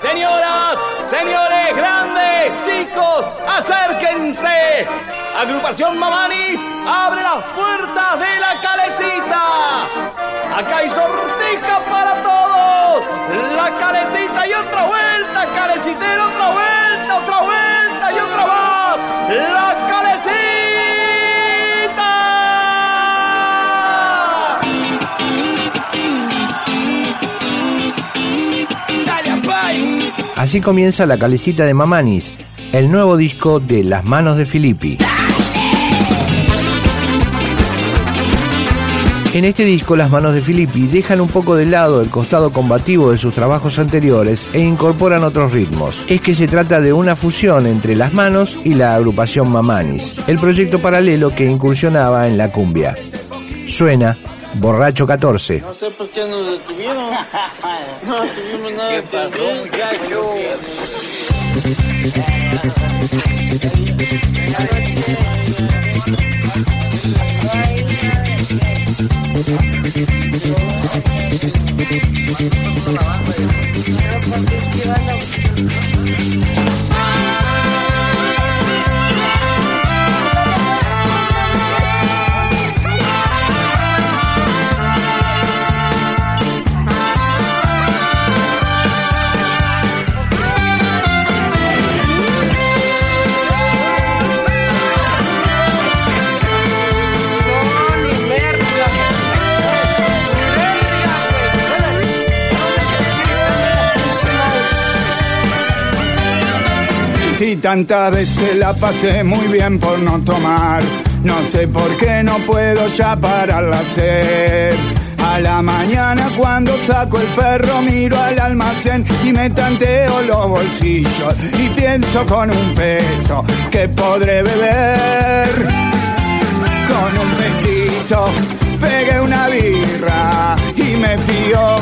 Señoras, señores, grandes, chicos, acérquense. Agrupación Mamanis abre las puertas de la calecita. Acá hay sortija para todos. La calecita y otra vuelta, calecitero, otra vuelta, otra vuelta y otra más. La calecita. Así comienza la calecita de Mamanis, el nuevo disco de Las Manos de Filippi. En este disco las manos de Filippi dejan un poco de lado el costado combativo de sus trabajos anteriores e incorporan otros ritmos. Es que se trata de una fusión entre las manos y la agrupación Mamanis, el proyecto paralelo que incursionaba en la cumbia. Suena Borracho 14. No sé por qué nos detuvieron. No tuvimos nada que hacer. Y tantas veces la pasé muy bien por no tomar. No sé por qué no puedo ya parar la sed. A la mañana cuando saco el perro miro al almacén y me tanteo los bolsillos y pienso con un peso que podré beber. Con un besito pegué una birra y me fío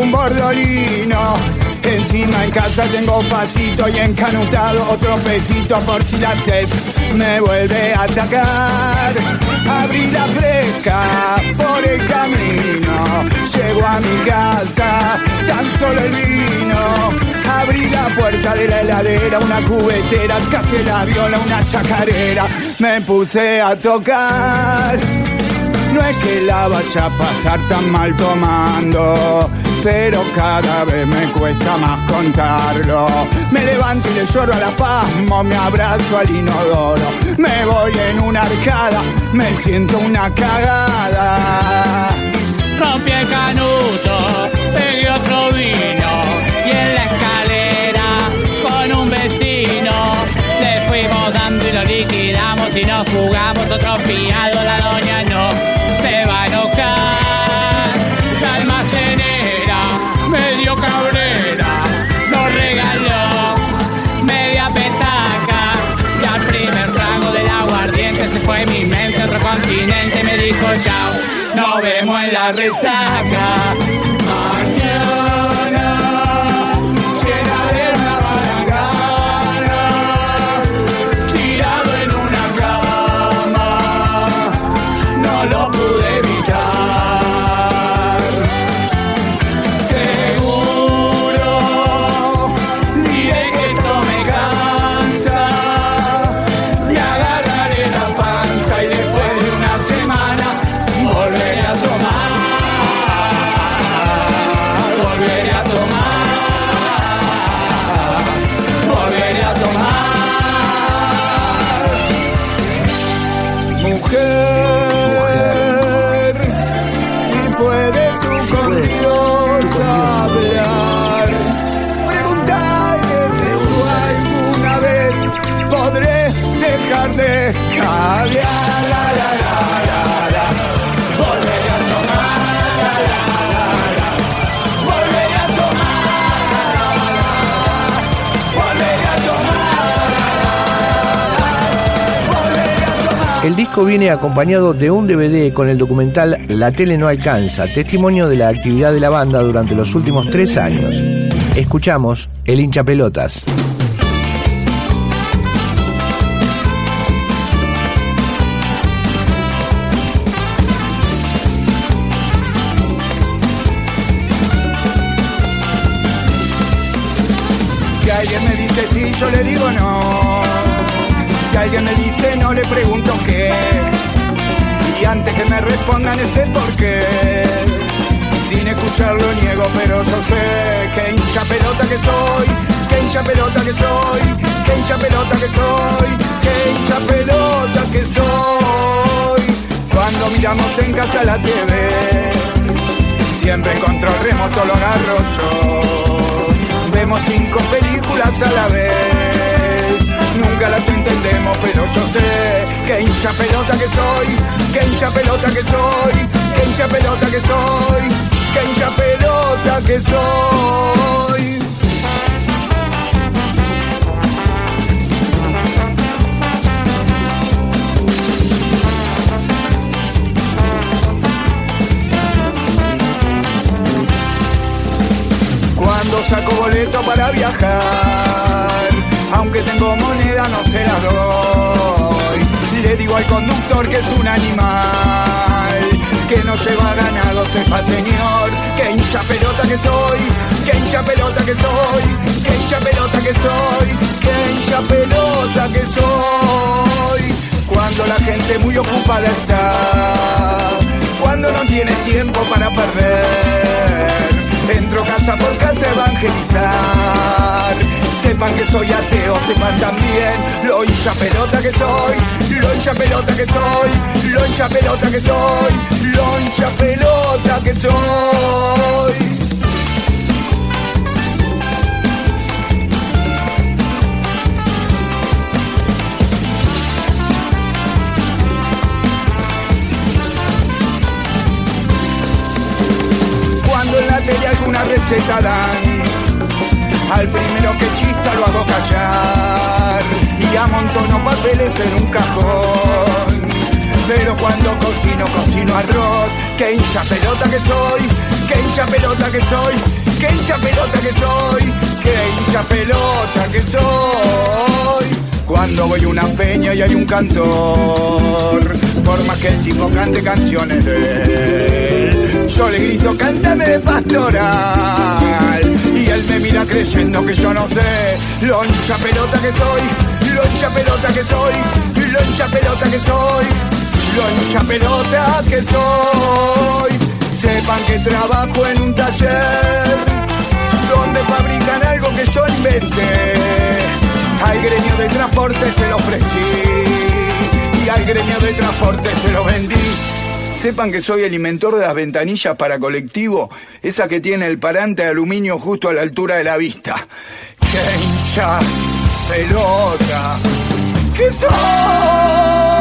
un bordolino Encima en casa tengo facito y encanutado otro pesito por si la sed me vuelve a atacar. Abrí la fresca por el camino, llego a mi casa, tan solo el vino. Abrí la puerta de la heladera, una cubetera, casi la viola, una chacarera. Me puse a tocar. No es que la vaya a pasar tan mal tomando, pero cada vez me cuesta más contarlo. Me levanto y le lloro a la pasmo, me abrazo al inodoro. Me voy en una arcada, me siento una cagada. Rompí el canuto, pegué otro vino y en la escalera con un vecino le fuimos dando y lo liquidamos y nos jugamos otro fiado. A otro continente me dijo chao, nos vemos en la resaca. Mujer, si puedes tú con Dios hablar, preguntarle si alguna vez podré dejar de caviar. El disco viene acompañado de un DVD con el documental La tele no alcanza, testimonio de la actividad de la banda durante los últimos tres años. Escuchamos El hincha pelotas. Si alguien me dice sí, yo le digo no. Alguien me dice no, le pregunto qué. Y antes que me respondan ese por qué. Sin escucharlo niego, pero yo sé que hincha pelota que soy, que hincha pelota que soy, que hincha pelota que soy, que hincha pelota que soy. Cuando miramos en casa la TV, siempre en control remoto lo agarro yo. Vemos cinco películas a la vez. Nunca las entendemos, pero yo sé que hincha pelota que soy, que hincha pelota que soy, que hincha pelota que soy, que hincha pelota que soy. Cuando saco boleto para viajar, aunque tengo moneda no se la doy. Le digo al conductor que es un animal, que no lleva ganado, sepa señor, que hincha pelota que soy, que hincha pelota que soy, que hincha pelota que soy, que hincha pelota que soy. Cuando la gente muy ocupada está, cuando no tiene tiempo para perder. Entro casa por casa evangelizar. Sepan que soy ateo, sepan también lo hincha pelota que soy, lo hincha pelota que soy, lo hincha pelota que soy, lo hincha pelota que soy. Cuando en la tele alguna receta dan, hago callar y amontono papeles en un cajón. Pero cuando cocino, cocino arroz, que hincha pelota que soy, que hincha pelota que soy, que hincha pelota que soy, que hincha pelota que soy. Cuando voy una peña y hay un cantor, por más que el tipo cante canciones de él, yo le grito, cántame pastoral. Él me mira creyendo que yo no sé lo hincha pelota que soy, lo hincha pelota que soy, lo hincha pelota que soy, lo hincha pelota que soy. Sepan que trabajo en un taller donde fabrican algo que yo inventé. Al gremio de transporte se lo ofrecí y al gremio de transporte se lo vendí. Sepan que soy el inventor de las ventanillas para colectivo, esa que tiene el parante de aluminio justo a la altura de la vista. ¡Qué hincha pelota! ¡Que!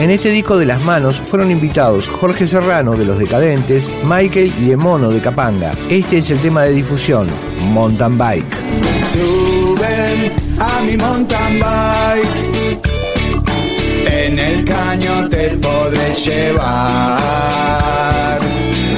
En este disco de las manos fueron invitados Jorge Serrano de Los Decadentes, Michael y Emono de Capanga. Este es el tema de difusión, Mountain Bike. Suben a mi mountain bike. En el caño te podré llevar.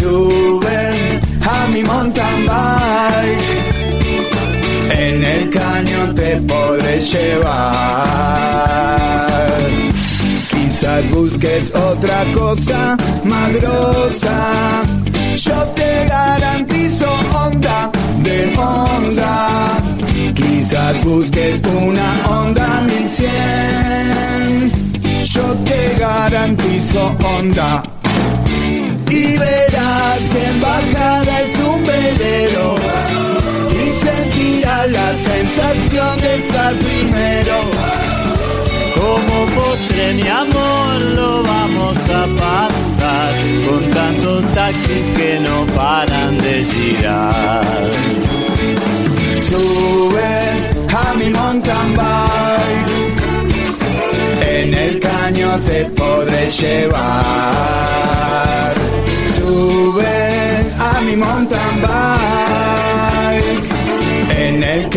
Suben a mi mountain bike. En el caño te podré llevar. Quizás busques otra cosa más. Yo te garantizo onda de onda. Quizás busques una onda 1100. Yo te garantizo onda. Y verás que en bajada es un velero. Y sentirás la sensación de estar primero. Como postre mi amor lo vamos a pasar con tantos taxis que no paran de girar. Sube a mi mountain bike. En el caño te podré llevar. Sube a mi mountain bike.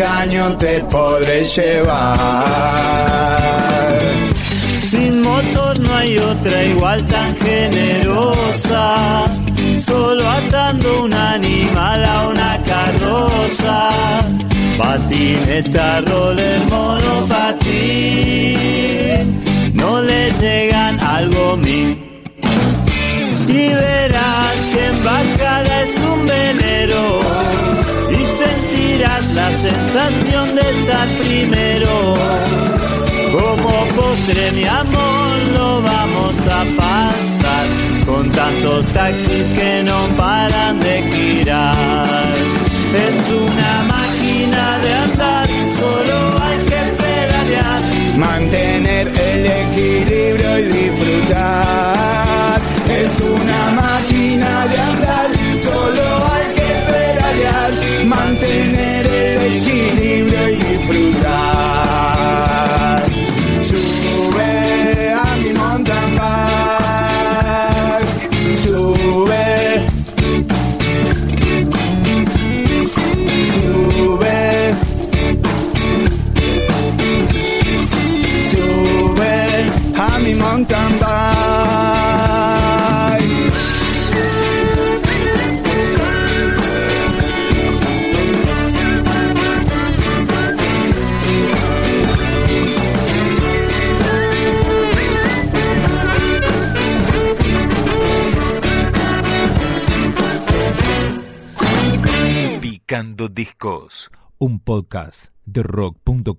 Caño te podré llevar. Sin motor no hay otra igual tan generosa. Solo atando un animal a una carroza. Patineta, roller, sensación de estar primero. Como postre mi amor lo vamos a pasar con tantos taxis que no paran de girar. Es una máquina de andar, solo hay que pedalear. Mantener el equilibrio y Discos, un podcast de rock.com.